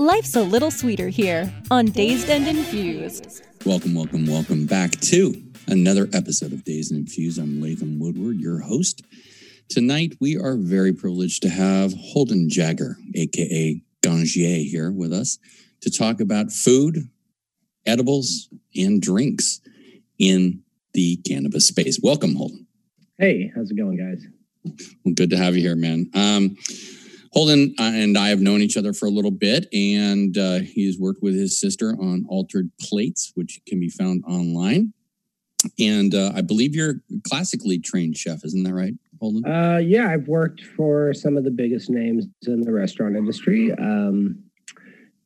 Life's a little sweeter here on Dazed and Infused. Welcome, welcome, welcome back to another episode of Dazed and Infused. I'm Latham Woodward, your host. Tonight, we are very privileged to have Holden Jagger, aka Ganjier, here with us to talk about food, edibles, and drinks in the cannabis space. Welcome, Holden. Hey, how's it going, guys? Well, good to have you here, man. Um, Holden uh, and I have known each other for a little bit, and uh, he's worked with his sister on Altered Plates, which can be found online. And uh, I believe you're classically trained chef, isn't that right, Holden? Uh, yeah, I've worked for some of the biggest names in the restaurant industry, um,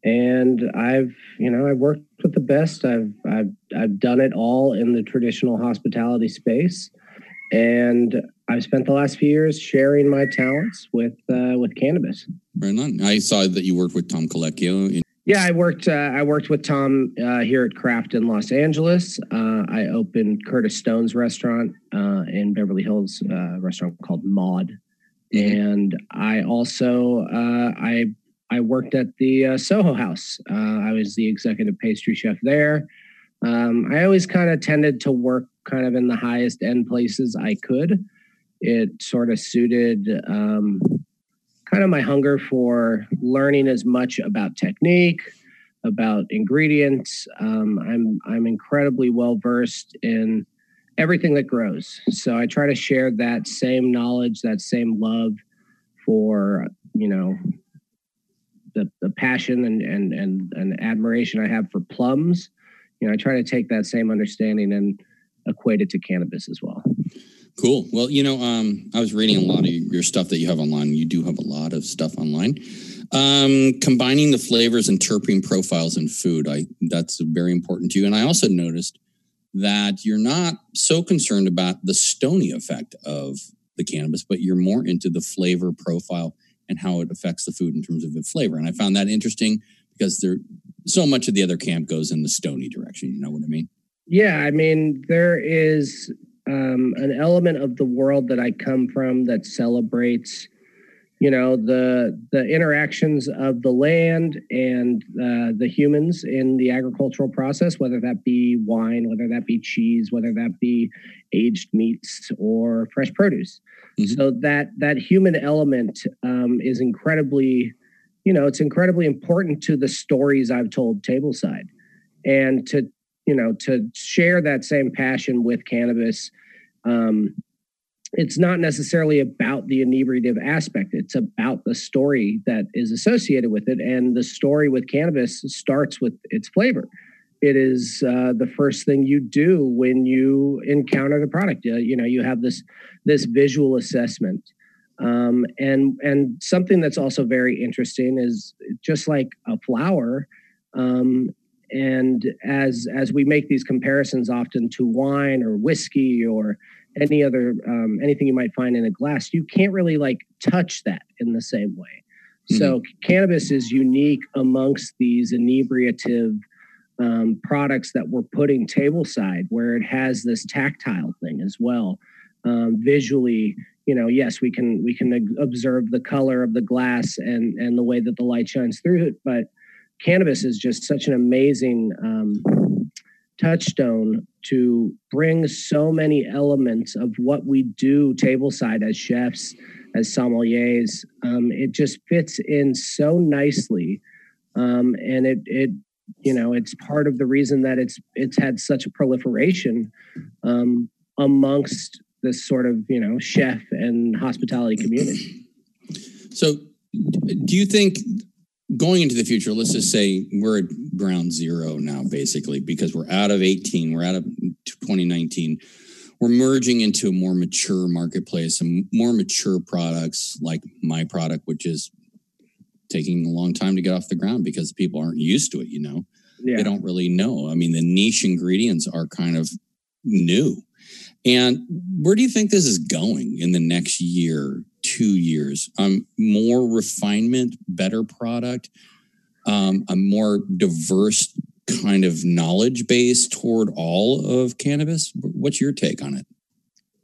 and I've you know I've worked with the best. I've I've I've done it all in the traditional hospitality space, and I've spent the last few years sharing my talents with uh, with cannabis. Right on. I saw that you worked with Tom Colicchio. In- yeah, I worked. Uh, I worked with Tom uh, here at Craft in Los Angeles. Uh, I opened Curtis Stone's restaurant uh, in Beverly Hills, uh, a restaurant called Maude, mm-hmm. and I also I I worked at the Soho House. I was the executive pastry chef there. Um, I always kind of tended to work kind of in the highest end places I could it sort of suited um, kind of my hunger for learning as much about technique, about ingredients. Um, I'm I'm incredibly well versed in everything that grows. So I try to share that same knowledge, that same love for you know the the passion and and and, and admiration I have for plums. You know, I try to take that same understanding and equate it to cannabis as well. Cool. Well, you know, um, I was reading a lot of your stuff that you have online. You do have a lot of stuff online. Um, combining the flavors and terpene profiles in food, I that's very important to you. And I also noticed that you're not so concerned about the stony effect of the cannabis, but you're more into the flavor profile and how it affects the food in terms of its flavor. And I found that interesting because there so much of the other camp goes in the stony direction. You know what I mean? Yeah, I mean there is um, an element of the world that I come from that celebrates, you know, the the interactions of the land and uh, the humans in the agricultural process, whether that be wine, whether that be cheese, whether that be aged meats or fresh produce. Mm-hmm. So that that human element um, is incredibly, you know, it's incredibly important to the stories I've told tableside, and to you know to share that same passion with cannabis um, it's not necessarily about the inebriative aspect. It's about the story that is associated with it and the story with cannabis starts with its flavor. It is uh, the first thing you do when you encounter the product. Uh, you know you have this this visual assessment. Um, and and something that's also very interesting is just like a flower um, and as as we make these comparisons often to wine or whiskey or any other um, anything you might find in a glass you can't really like touch that in the same way mm-hmm. so cannabis is unique amongst these inebriative um, products that we're putting tableside where it has this tactile thing as well um, visually you know yes we can we can observe the color of the glass and and the way that the light shines through it but cannabis is just such an amazing um, touchstone to bring so many elements of what we do tableside as chefs, as sommeliers. Um, it just fits in so nicely, um, and it it you know it's part of the reason that it's it's had such a proliferation um, amongst this sort of you know chef and hospitality community. So, do you think going into the future, let's just say we're at ground zero now, basically, because we're out of 18, we're out of 2019. We're merging into a more mature marketplace, and more mature products like my product, which is taking a long time to get off the ground because people aren't used to it. You know, Yeah. they don't really know. I mean, the niche ingredients are kind of new. And where do you think this is going in the next year, two years? Um, more refinement, better product, um, a more diverse kind of knowledge base toward all of cannabis. What's your take on it?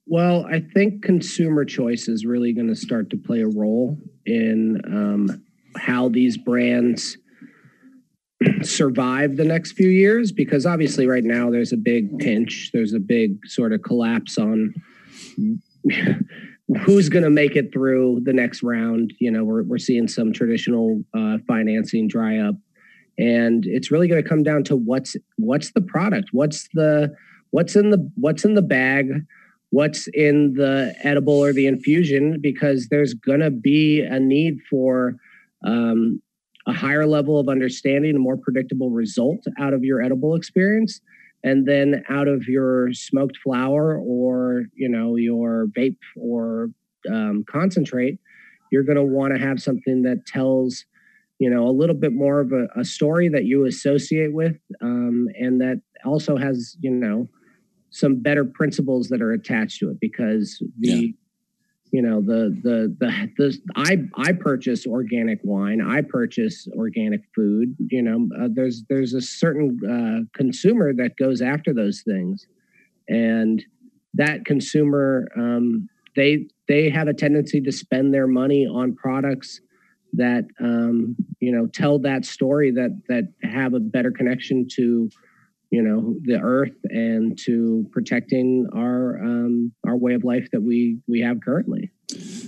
Well, I think consumer choice is really going to start to play a role in um, how these brands survive the next few years because obviously right now there's a big pinch there's a big sort of collapse on who's going to make it through the next round? You know we're, we're seeing some traditional uh, financing dry up. And it's really going to come down to what's what's the product? What's the what's in the what's in the bag? What's in the edible or the infusion? Because there's going to be a need for um, a higher level of understanding, a more predictable result out of your edible experience, and then out of your smoked flower or you know your vape or um, concentrate, you're going to want to have something that tells you know a little bit more of a, a story that you associate with, um, and that also has you know some better principles that are attached to it because the Yeah. You know the the the the I I purchase organic wine. I purchase organic food. You know, uh, there's there's a certain uh, consumer that goes after those things, and that consumer um, they they have a tendency to spend their money on products that um, you know tell that story that that have a better connection to you know the earth and to protecting our um, our way of life that we we have currently.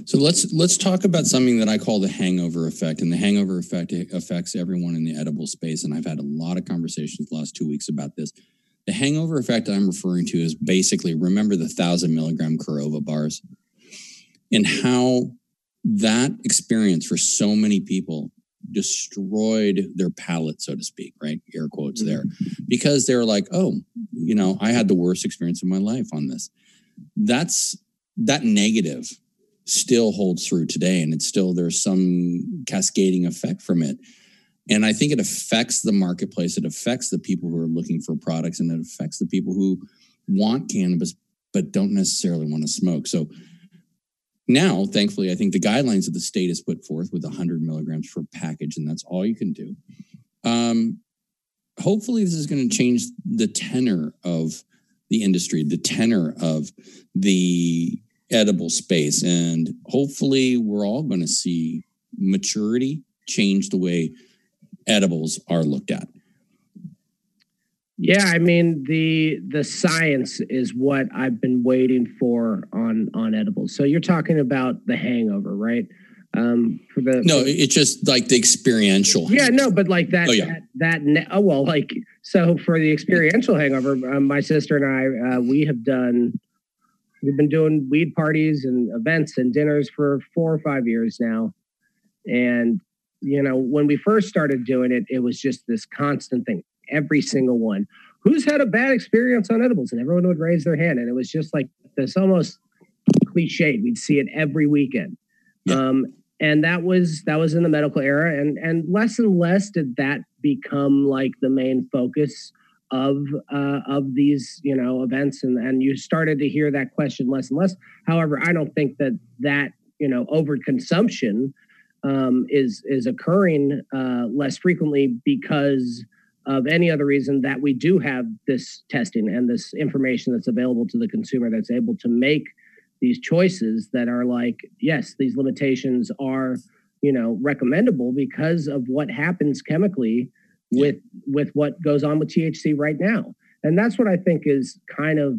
So let's let's talk about something that I call the hangover effect, and the hangover effect affects everyone in the edible space. And I've had a lot of conversations the last two weeks about this. The hangover effect I'm referring to is basically remember the thousand milligram Korova bars, and how that experience for so many people destroyed their palate, so to speak, right? Air quotes mm-hmm. there, because they're like, oh, you know, I had the worst experience of my life on this. That's that negative still holds through today and it's still there's some cascading effect from it and i think it affects the marketplace it affects the people who are looking for products and it affects the people who want cannabis but don't necessarily want to smoke so now thankfully i think the guidelines that the state has put forth with 100 milligrams per package and that's all you can do um, hopefully this is going to change the tenor of the industry the tenor of the edible space. And hopefully, we're all going to see maturity change the way edibles are looked at. Yeah, I mean the the science is what I've been waiting for on on edibles. So you're talking about the hangover, right? Um, for the No, it's just like the experiential. yeah, no, but like that Oh, yeah. that, that oh well, like so for the experiential hangover, um, my sister and I uh, we have done we've been doing weed parties and events and dinners for four or five years now, and you know when we first started doing it, it was just this constant thing. Every single one, who's had a bad experience on edibles, and everyone would raise their hand, and it was just like this almost cliched. We'd see it every weekend. Yeah. Um, and that was that was in the medical era and and less and less did that become like the main focus of uh, of these you know events and and you started to hear that question less and less however i don't think that that you know overconsumption um, is is occurring uh, less frequently because of any other reason that we do have this testing and this information that's available to the consumer that's able to make these choices that are like yes these limitations are you know recommendable because of what happens chemically with with what goes on with THC right now. And that's what I think is kind of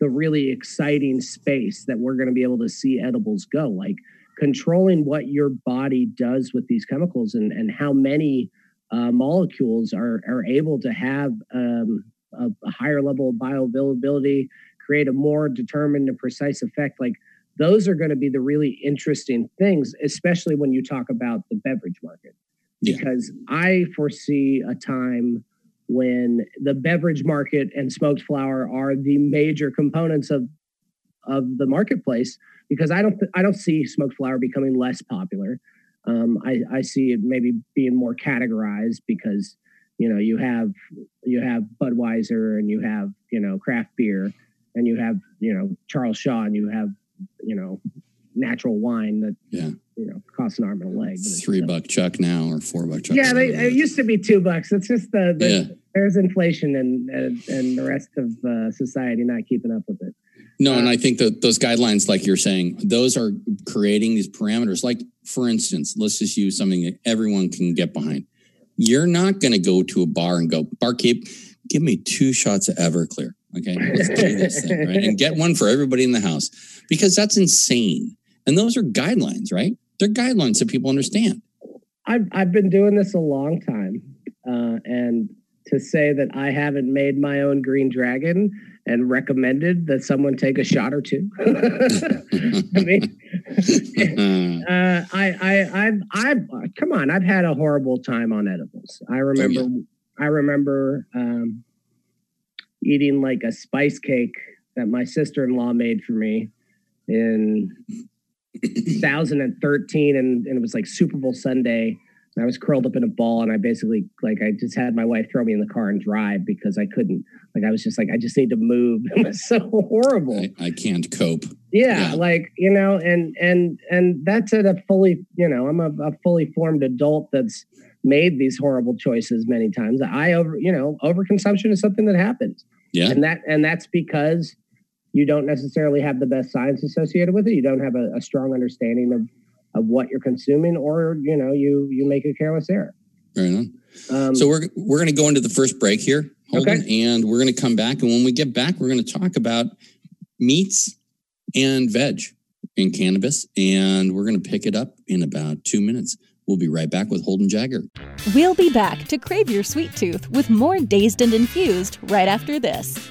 the really exciting space that we're going to be able to see edibles go like controlling what your body does with these chemicals and and how many uh, molecules are are able to have um, a, a higher level of bioavailability create a more determined and precise effect like those are going to be the really interesting things especially when you talk about the beverage market Yeah. because i foresee a time when the beverage market and smoked flower are the major components of of the marketplace because i don't i don't see smoked flower becoming less popular Um, I, I see it maybe being more categorized because you know you have you have Budweiser and you have you know craft beer and you have you know Charles Shaw and you have you know natural wine that Yeah. you know costs an arm and a leg. Three buck chuck now or four buck chuck. Yeah, they, it used to be two bucks. It's just the, the Yeah. there's inflation and, and and the rest of uh, society not keeping up with it. No, and Uh, I think that those guidelines, like you're saying, those are creating these parameters. Like, for instance, let's just use something that everyone can get behind. You're not going to go to a bar and go, barkeep, give me two shots of Everclear. Okay, let's do this thing, right? And get one for everybody in the house because that's insane. And those are guidelines, right? They're guidelines that people understand. I've I've been doing this a long time, uh, and to say that I haven't made my own Green Dragon and recommended that someone take a shot or two. I mean, uh, I I I've I've come on, I've had a horrible time on edibles. I remember I remember um, eating like a spice cake that my sister in law made for me in 2013 and, and it was like Super Bowl Sunday. I was curled up in a ball and I basically like I just had my wife throw me in the car and drive because I couldn't like I was just like I just need to move. It was so horrible. I, I can't cope. Yeah, Yeah. like you know, and and and that's at a fully, you know, I'm a, a fully formed adult that's made these horrible choices many times. I over, you know, overconsumption is something that happens, Yeah. and that and that's because you don't necessarily have the best science associated with it. You don't have a, a strong understanding of of what you're consuming, or you know, you you make a careless error. Right on. Um, So we're we're going to go into the first break here, Holden, and we're going to come back. And when we get back, we're going to talk about meats and veg and cannabis, and we're going to pick it up in about two minutes. We'll be right back with Holden Jagger. We'll be back to crave your sweet tooth with more Dazed and Infused right after this.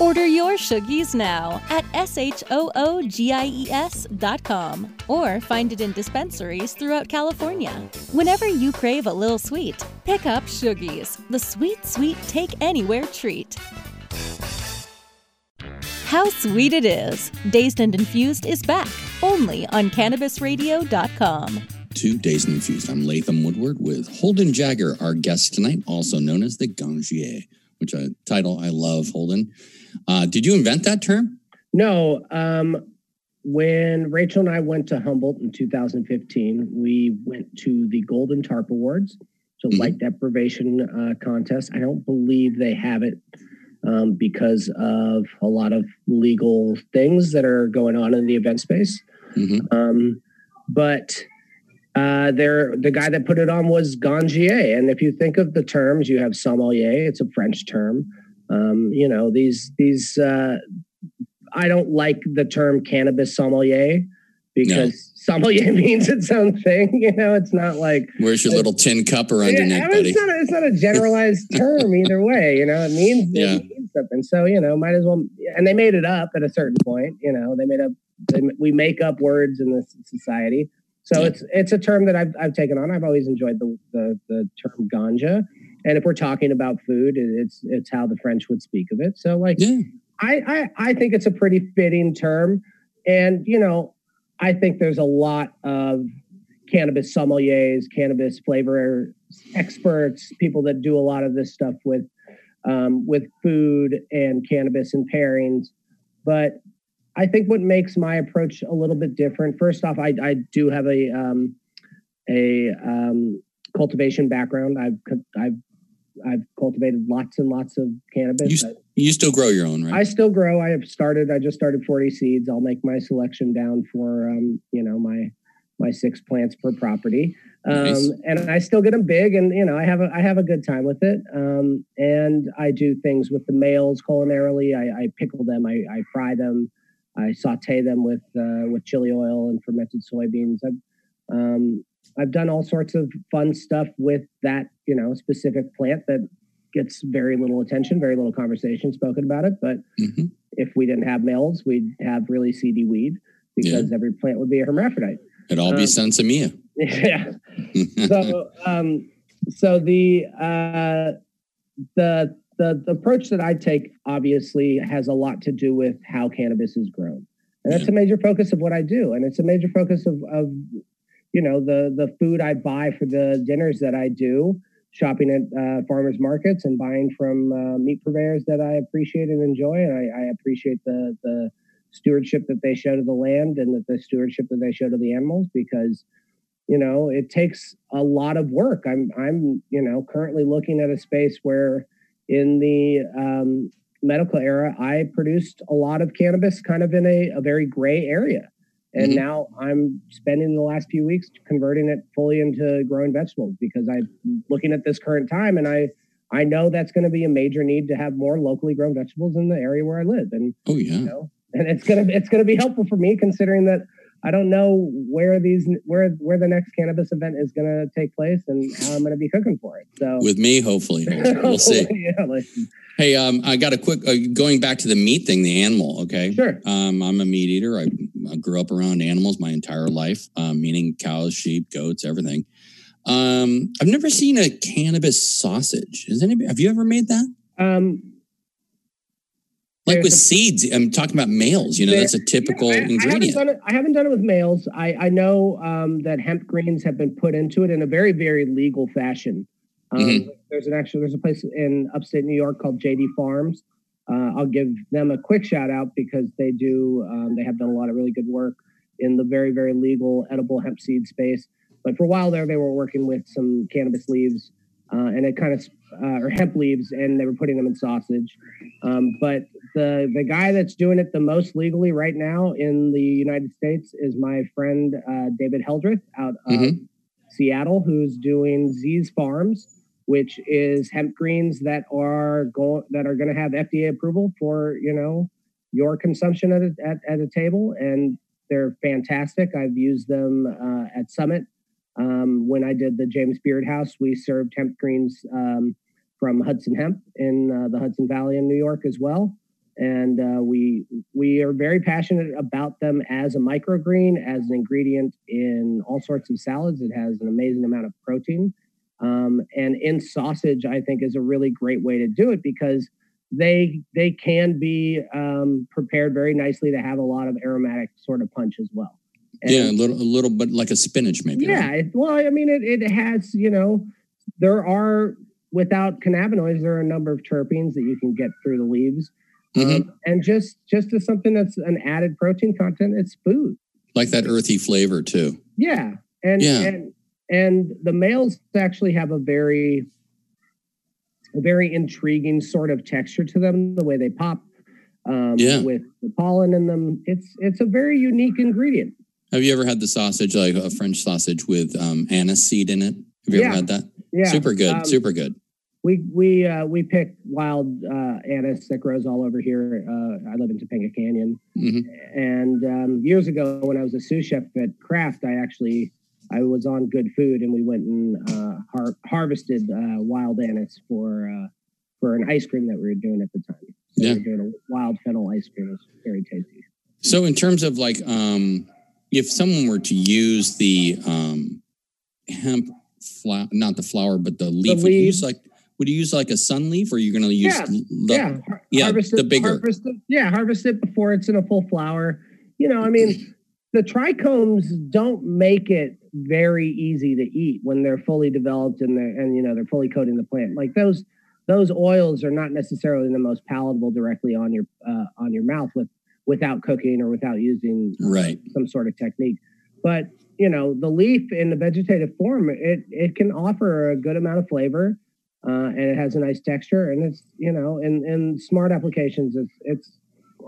Order your Shoogies now at S-H-O-O-G-I-E-S dot com or find it in dispensaries throughout California. Whenever you crave a little sweet, pick up Shoogies, the sweet, sweet take anywhere treat. How sweet it is! Dazed and Infused is back only on CannabisRadio.com. Two Dazed and Infused. I'm Latham Woodward with Holden Jagger, our guest tonight, also known as the Ganjier, which a title I love, Holden. Uh, did you invent that term? No, um, when Rachel and I went to Humboldt in 2015, we went to the Golden Tarp Awards, so Mhm. light deprivation uh, contest. I don't believe they have it um, because of a lot of legal things that are going on in the event space. Mhm. Um, but uh, there, the guy that put it on was Ganjier, and if you think of the terms, you have sommelier. It's a French term. Um, you know these these. Uh, I don't like the term cannabis sommelier because sommelier means its own thing. You know, it's not like Where's your little tin cup around your neck, buddy? it's not a, it's not a generalized term either way. You know, it means Yeah. it means something. So you know, might as well. And they made it up at a certain point. You know, they made up. They, we make up words in this society. So Yeah. it's it's a term that I've I've taken on. I've always enjoyed the the, the term ganja. And if we're talking about food, it's it's how the French would speak of it. So like Yeah. I, I I think it's a pretty fitting term, and you know, I think there's a lot of cannabis sommeliers, cannabis flavor experts, people that do a lot of this stuff with um, with food and cannabis and pairings. But I think what makes my approach a little bit different. First off, I I do have a um, a um, cultivation background. I've I've I've cultivated lots and lots of cannabis. You, you still grow your own, right? I still grow. I have started. I just started 40 seeds. I'll make my selection down for um, you know my my six plants per property, um, Nice. and I still get them big. And you know I have a I have a good time with it. Um, and I do things with the males culinarily. I, I pickle them. I, I fry them. I saute them with uh, with chili oil and fermented soybeans. I've um, I've done all sorts of fun stuff with that you know specific plant that gets very little attention, very little conversation spoken about it, but Mhm. if we didn't have males, we'd have really seedy weed because every plant would be a hermaphrodite. It'd all be Um, sensimilla. yeah. So, um, so the uh, the the the approach that I take obviously has a lot to do with how cannabis is grown, and that's Yeah. a major focus of what I do, and it's a major focus of of you know the the food I buy for the dinners that I do, shopping at uh, farmers markets and buying from uh, meat purveyors that I appreciate and enjoy, and I, I appreciate the the stewardship that they show to the land and that the stewardship that they show to the animals because you know it takes a lot of work. I'm i'm you know currently looking at a space where in the um, medical era i produced a lot of cannabis kind of in a, a very gray area and Mhm. now i'm spending the last few weeks converting it fully into growing vegetables because i'm looking at this current time and i i know that's going to be a major need to have more locally grown vegetables in the area where i live and Oh yeah. you know and it's gonna it's gonna be helpful for me considering that I don't know where these where where the next cannabis event is gonna take place and how I'm gonna be cooking for it. So With me, hopefully, we'll see. yeah, like, Hey, um, I got a quick uh, going back to the meat thing, the animal. Okay, sure. Um, I'm a meat eater. I, I grew up around animals my entire life, um, meaning cows, sheep, goats, everything. Um, I've never seen a cannabis sausage. Is anybody? Have you ever made that? Um, Like with a- seeds. I'm talking about males. You know, There- that's a typical I, I haven't ingredient. done it. I haven't done it with males. I I know um, that hemp greens have been put into it in a very very legal fashion. Um, Mhm. There's an actual there's a place in upstate New York called JD Farms. Uh, I'll give them a quick shout out because they do um, they have done a lot of really good work in the very very legal edible hemp seed space. But for a while there, they were working with some cannabis leaves uh, and it kind of uh, or hemp leaves, and they were putting them in sausage. Um, but the the guy that's doing it the most legally right now in the United States is my friend uh, David Heldreth out of Mhm. Seattle, who's doing Z's Farms, which is hemp greens that are going that are going to have FDA approval for you know your consumption at a, at, at a table, and they're fantastic. I've used them uh, at Summit. Um, when I did the James Beard House, we served hemp greens um, from Hudson Hemp in uh, the Hudson Valley in New York as well and uh, we we are very passionate about them as a microgreen, as an ingredient in all sorts of salads. It has an amazing amount of protein, um, and in sausage, I think is a really great way to do it because they they can be um, prepared very nicely to have a lot of aromatic sort of punch as well. And- yeah, a little, a little bit like a spinach, maybe. yeah, right? it, well, I mean, it, it has, you know, there are, without cannabinoids, there are a number of terpenes that you can get through the leaves. Mhm. Um, and just just as something that's an added protein content, it's food. like that earthy flavor too. Yeah. And, Yeah. and, and the males actually have a very, a very intriguing sort of texture to them, the way they pop um, Yeah. with the pollen in them. It's, it's a very unique ingredient. Have you ever had the sausage, like a French sausage with um, anise seed in it? Have you Yeah. ever had that? Yeah. Super good. Um, super good. We we uh, we pick wild uh, anise that grows all over here. Uh, I live in Topanga Canyon, hmm and um, years ago when I was a sous chef at Craft, I actually I was on Good Food, and we went and uh, har- harvested uh, wild anise for uh, for an ice cream that we were doing at the time. So Yeah. we were doing a wild fennel ice cream. It was very tasty. So, in terms of like, um, if someone were to use the um, hemp flower, not the flower, but the leaf, would you use like, would you use like a sun leaf, or are you going to use Yeah. the, yeah, har- yeah, harvest the bigger. Harvest it, yeah, harvest it before it's in a full flower. You know, I mean, the trichomes don't make it very easy to eat when they're fully developed and they're and you know they're fully coating the plant. Like those those oils are not necessarily the most palatable directly on your uh, on your mouth with without cooking or without using Right. some sort of technique. But you know, the leaf in the vegetative form, it it can offer a good amount of flavor, uh, and it has a nice texture, and it's you know, in in smart applications, it's it's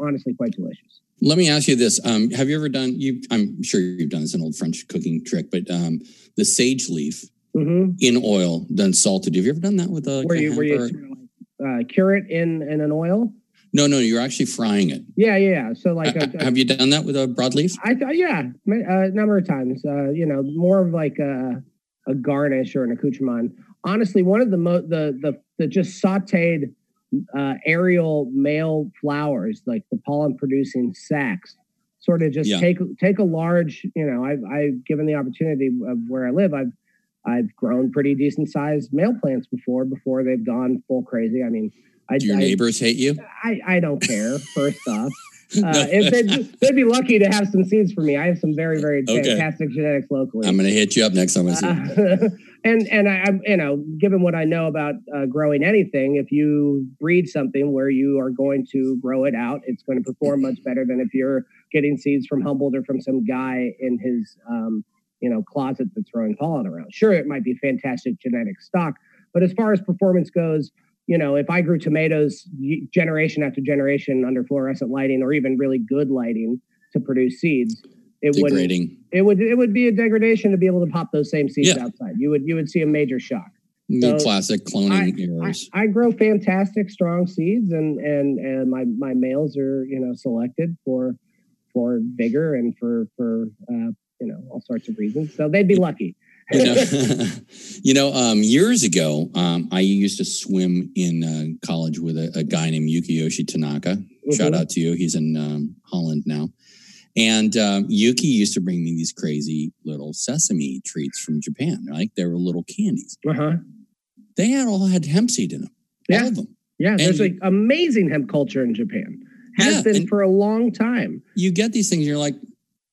honestly quite delicious. Let me ask you this: um, Have you ever done? You, I'm sure you've done this an old French cooking trick, but um, the sage leaf hmm in oil, done salted. Have you ever done that with a? Where you where you sort of like, uh, cure it in in an oil? no, no, you're actually frying it. Yeah, yeah. yeah. So like, Uh, a, have you done that with a broadleaf? I thought yeah, a number of times. Uh, you know, more of like a a garnish or an accoutrement. Honestly, one of the mo- the the the just sautéed uh, aerial male flowers, like the pollen producing sacs. Sort of just Yeah. take take a large, you know, I've I've given the opportunity of where I live. I've I've grown pretty decent sized male plants before before they've gone full crazy. I mean, I Do your I, neighbors hate you? I, I don't care. First off, uh, if they'd, they'd be lucky to have some seeds for me. I have some very very Okay. fantastic genetics locally. I'm going to hit you up next time I see you. Uh, and and I, you know, given what I know about uh, growing anything, if you breed something where you are going to grow it out, it's going to perform much better than if you're getting seeds from Humboldt or from some guy in his um, you know closet that's throwing pollen around. Sure, it might be fantastic genetic stock, but as far as performance goes. You know, if I grew tomatoes generation after generation under fluorescent lighting or even really good lighting to produce seeds, it Degrading. it would it would be a degradation to be able to pop those same seeds Yeah. outside. You would you would see a major shock. The So, classic cloning errors. I, I grow fantastic strong seeds and and and my my males are you know selected for for vigor and for for uh, you know all sorts of reasons. So they'd be lucky. you know, you know um, years ago, um, I used to swim in uh, college with a, a guy named Yukiyoshi Tanaka. Shout Mhm. out to you. He's in um, Holland now. And um, Yuki used to bring me these crazy little sesame treats from Japan. Like they were little candies. Uh-huh. They had all had hemp seed in them. All Yeah. of them. Yeah, there's And- an amazing hemp culture in Japan. Has Yeah, been for a long time. You get these things. You're like,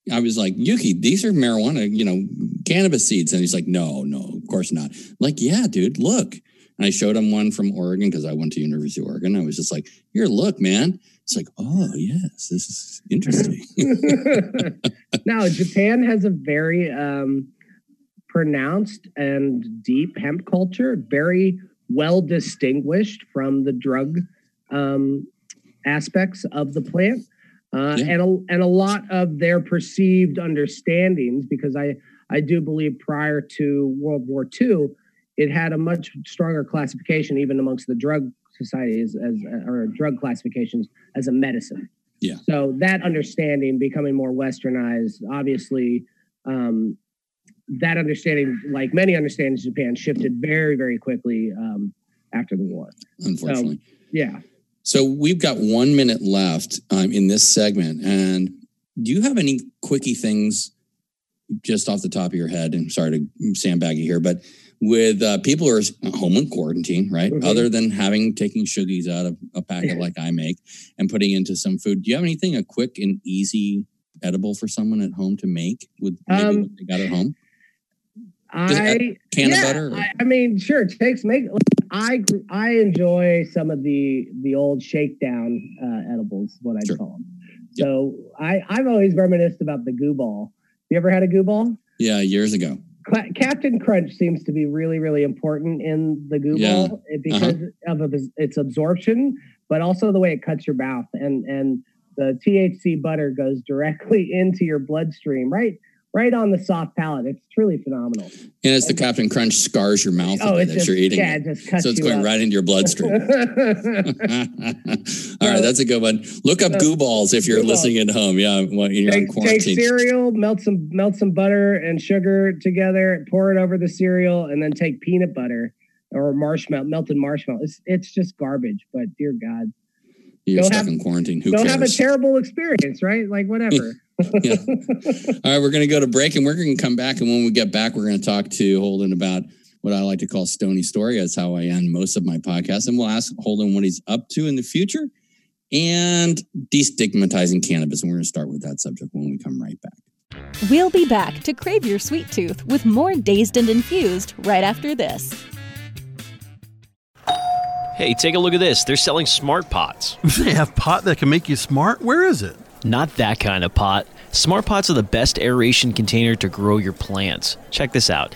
I was like, Yuki, these are marijuana, you know, cannabis seeds. And he's like, no, no, of course not. I'm like, yeah, dude, look. And I showed him one from Oregon because I went to University of Oregon. I was just like, here, look, man. It's like, oh yes, this is interesting. now, Japan has a very um, pronounced and deep hemp culture, very well distinguished from the drug um, aspects of the plant. Uh, Yeah. and, a, and a lot of their perceived understandings, because I, I do believe prior to World War II, it had a much stronger classification, even amongst the drug societies as or drug classifications as a medicine. Yeah. So that understanding becoming more westernized, obviously, um, that understanding, like many understandings in Japan, shifted very, very quickly um, after the war. unfortunately. Yeah. So we've got one minute left um, in this segment. And do you have any quickie things just off the top of your head? And sorry to sandbag you here, but with uh, people who are home in quarantine, right? Mhm. Other than having taking shoogies out of a packet like I make and putting into some food, do you have anything a quick and easy edible for someone at home to make with maybe Um, what they got at home? I Can yeah, of butter? or- I, I mean, sure, takes make. I I enjoy some of the the old shakedown uh, edibles, what I Sure. call them. So I I've always reminisced about the goo ball. You ever had a goo ball? yeah, years ago. Cla- Captain Crunch seems to be really, really important in the goo ball Yeah. Uh-huh. because of its absorption, but also the way it cuts your mouth and and the THC butter goes directly into your bloodstream, right, right on the soft palate. It's truly phenomenal. And it's the Captain Crunch scars your mouth Oh, it's as just you're eating yeah, it. it So it's going up. right into your bloodstream. All right, that's a good one. Look up goo balls if you're goo balls. listening at home. Yeah, when you're in Take, take quarantine. cereal, melt some melt some butter and sugar together, pour it over the cereal, and then take peanut butter or marshmallow, melted marshmallow. It's it's just garbage, but dear God, You're Go stuck have- in quarantine. Who don't cares? have a terrible experience, right? Like whatever. Yeah. All right, we're going to go to break and we're going to come back. And when we get back, we're going to talk to Holden about what I like to call Stony Story. That's how I end most of my podcasts. And we'll ask Holden what he's up to in the future and destigmatizing cannabis. And we're going to start with that subject when we come right back. We'll be back to crave your sweet tooth with more Dazed and Infused right after this. Hey, take a look at this. They're selling smart pots. They have pot that can make you smart? Where is it? Not that kind of pot. Smart pots are the best aeration container to grow your plants. Check this out.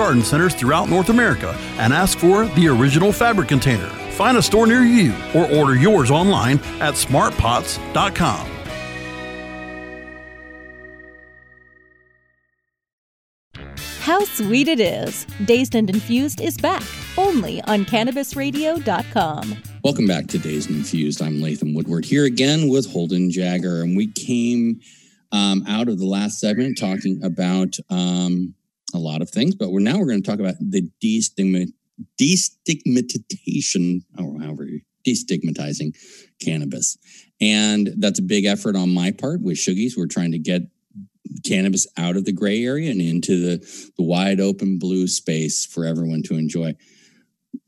garden centers throughout North America and ask for the original fabric container. Find a store near you or order yours online at smartpots.com. How sweet it is! Dazed and Infused is back, only on CannabisRadio.com. Welcome back to Dazed and Infused. I'm Latham Woodward here again with Holden Jagger, and we came um, out of the last segment talking about um, a lot of things, but we're now we're going to talk about the destigmat- destigmatization, or however, destigmatizing cannabis, and that's a big effort on my part with Shoogies. We're trying to get cannabis out of the gray area and into the, the wide open blue space for everyone to enjoy.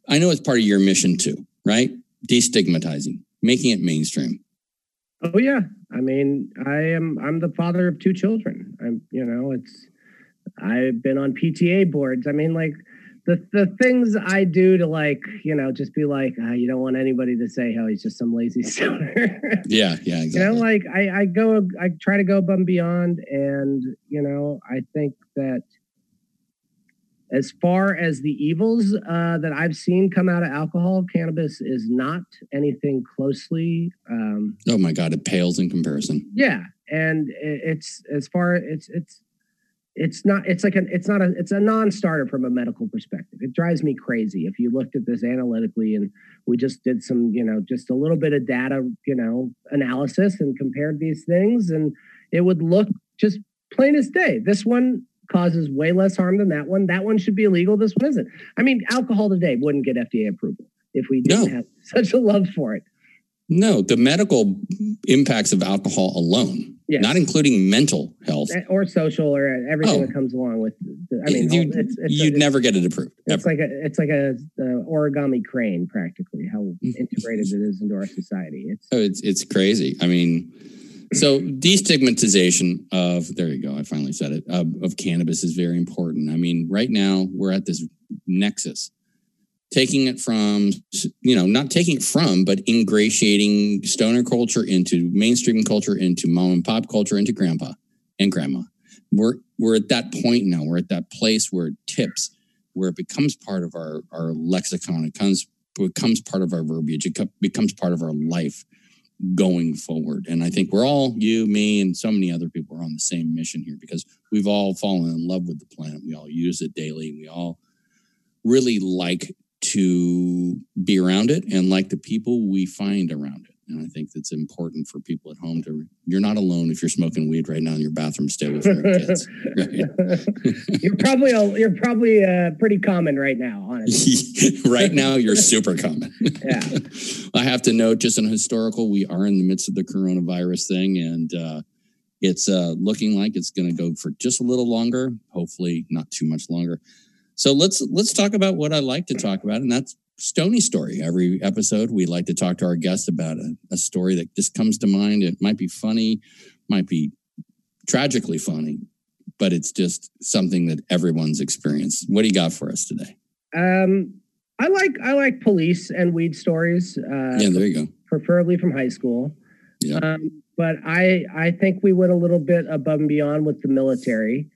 I know it's part of your mission too, right? Destigmatizing, making it mainstream. Oh yeah, I mean, I am I'm the father of two children. I'm you know, it's I've been on PTA boards. I mean, like the the things I do to like, you know, just be like, ah, you don't want anybody to say how he's just some lazy stoner. Yeah, yeah, exactly. you know, like I, I go I try to go above and beyond and you know, I think that as far as the evils uh, that I've seen come out of alcohol, cannabis is not anything closely. Um, oh my God, it pales in comparison. yeah, and it's as far it's it's it's not it's like an it's not a it's a non-starter from a medical perspective. It drives me crazy if you looked at this analytically and we just did some you know just a little bit of data you know analysis and compared these things and it would look just plain as day. This one causes way less harm than that one. That one should be illegal. This one isn't. I mean, alcohol today wouldn't get FDA approval if we didn't No. have such a love for it. No, the medical impacts of alcohol alone, Yes. not including mental health. Eh, or social or everything Oh. that comes along with. I mean, you, it's, it's, you'd it's, never get it approved. It's Ever. like a it's like a, origami crane, practically how mm-hmm. integrated it is into our society. It's Oh, it's it's crazy. I mean, so destigmatization of there you go. I finally said it of, of cannabis is very important. I mean, right now we're at this nexus, taking it from you know not taking it from, but ingratiating stoner culture into mainstream culture, into mom and pop culture, into grandpa and grandma. We're we're at that point now. We're at that place where it tips, where it becomes part of our our lexicon. It comes becomes part of our verbiage. It becomes part of our life going forward. And I think we're all, you, me, and so many other people are on the same mission here because we've all fallen in love with the plant. We all use it daily. We all really like to be around it and like the people we find around it. And I think that's important for people at home to, you're not alone if you're smoking weed right now in your bathroom. Stay with your kids. you're probably a, you're probably uh, pretty common right now, honestly. right now, you're super common. Yeah. I have to note, just in historical, we are in the midst of the coronavirus thing, and uh, it's uh, looking like it's going to go for just a little longer. Hopefully, not too much longer. So let's let's talk about what I like to talk about, and that's Stony story. Every episode, we like to talk to our guests about a, a story that just comes to mind. It might be funny, might be tragically funny, but it's just something that everyone's experienced. What do you got for us today? Um, I like I like police and weed stories. Uh, yeah, there you go. preferably from high school. Yeah. Um, but I I think we went a little bit above and beyond with the military.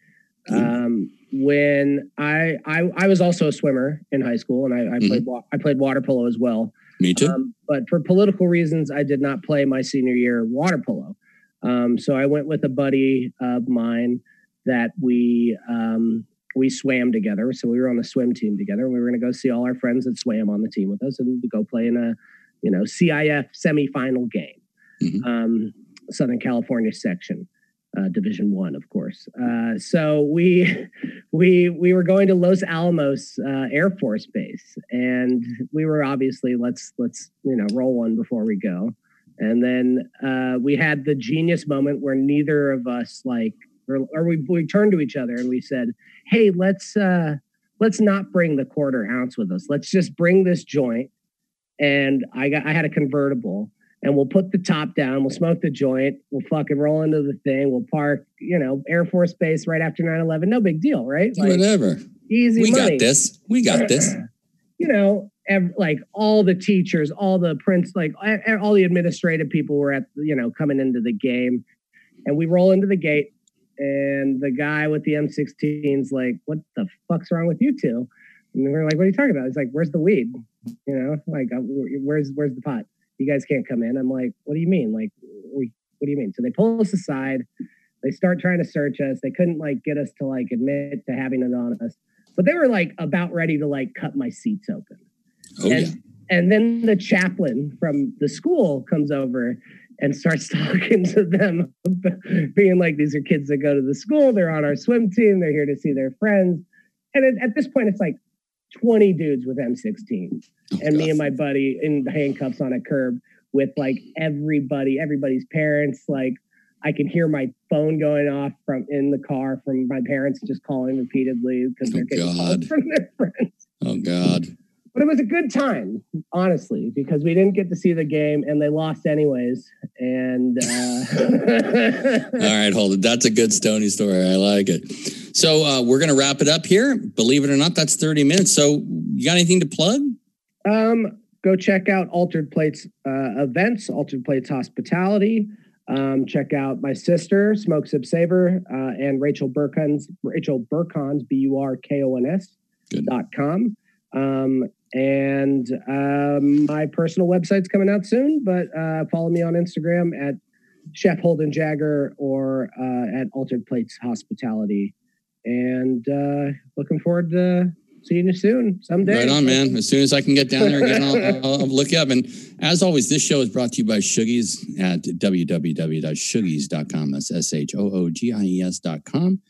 Um, when I, I I was also a swimmer in high school, and I, I played wa- I played water polo as well. Me too. Um, but for political reasons, I did not play my senior year water polo. Um, so I went with a buddy of mine that we um, we swam together. So we were on the swim team together, and we were going to go see all our friends that swam on the team with us, and go play in a you know CIF semifinal game, Mhm. um, Southern California section. Uh, Division One, of course. Uh, so we we we were going to Los Alamos uh, Air Force Base, and we were obviously let's let's you know roll one before we go, and then uh, we had the genius moment where neither of us like or, or we we turned to each other and we said, hey, let's uh, let's not bring the quarter ounce with us. Let's just bring this joint, and I got I had a convertible. And we'll put the top down. We'll smoke the joint. We'll fucking roll into the thing. We'll park, you know, Air Force Base right after 9 11. No big deal, right? Like, Whatever. easy We money got this. We got this. you know, ev- like all the teachers, all the prince, like all the administrative people were at, you know, coming into the game, and we roll into the gate, and the guy with the M16's like, "What the fuck's wrong with you two? And we're like, "What are you talking about?" He's like, "Where's the weed? You know, like, uh, where's where's the pot? You guys can't come in." I'm like, "What do you mean? Like, we, what do you mean?" So they pull us aside. They start trying to search us. They couldn't like get us to like admit to having it on us, but they were like about ready to like cut my seats open. Oh and, yeah. and then the chaplain from the school comes over and starts talking to them, being like, "These are kids that go to the school. They're on our swim team. They're here to see their friends." And at, at this point, it's like 20 dudes with M16, Oh, and me and my buddy in handcuffs on a curb with like everybody, everybody's parents. Like I can hear my phone going off from in the car from my parents just calling repeatedly because they're Oh, getting God. from their friends. Oh God. But it was a good time, honestly, because we didn't get to see the game and they lost anyways. And uh, All right, hold it. That's a good Stony story. I like it. So uh, we're gonna wrap it up here. Believe it or not, that's 30 minutes. So you got anything to plug? um, go check out Altered Plates uh, events, Altered Plates Hospitality. Um, check out my sister, Smoke Sip Savor, uh, and Rachel Burkons, Rachel Burkons, B U R K O N S dot com. Um, and um, my personal website's coming out soon, but uh, follow me on Instagram at Chef Holden Jagger or uh, at Altered Plates Hospitality. And uh, looking forward to seeing you soon someday. Right on, man. As soon as I can get down there again, I'll, I'll, I'll look you up. And as always, this show is brought to you by Shoogies at www.shoogies.com. That's S H O O G I E S.com,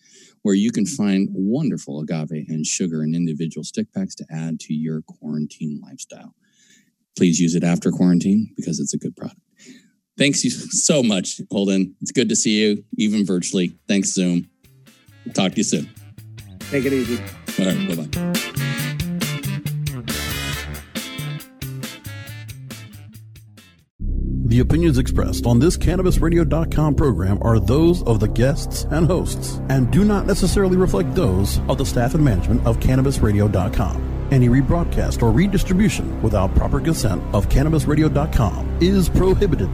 where you can find wonderful agave and sugar and individual stick packs to add to your quarantine lifestyle. Please use it after quarantine because it's a good product. Thanks you so much, Holden. It's good to see you, even virtually. Thanks, Zoom. Talk to you soon. Take it easy. All right, bye bye. The opinions expressed on this CannabisRadio.com program are those of the guests and hosts and do not necessarily reflect those of the staff and management of CannabisRadio.com. Any rebroadcast or redistribution without proper consent of CannabisRadio.com is prohibited.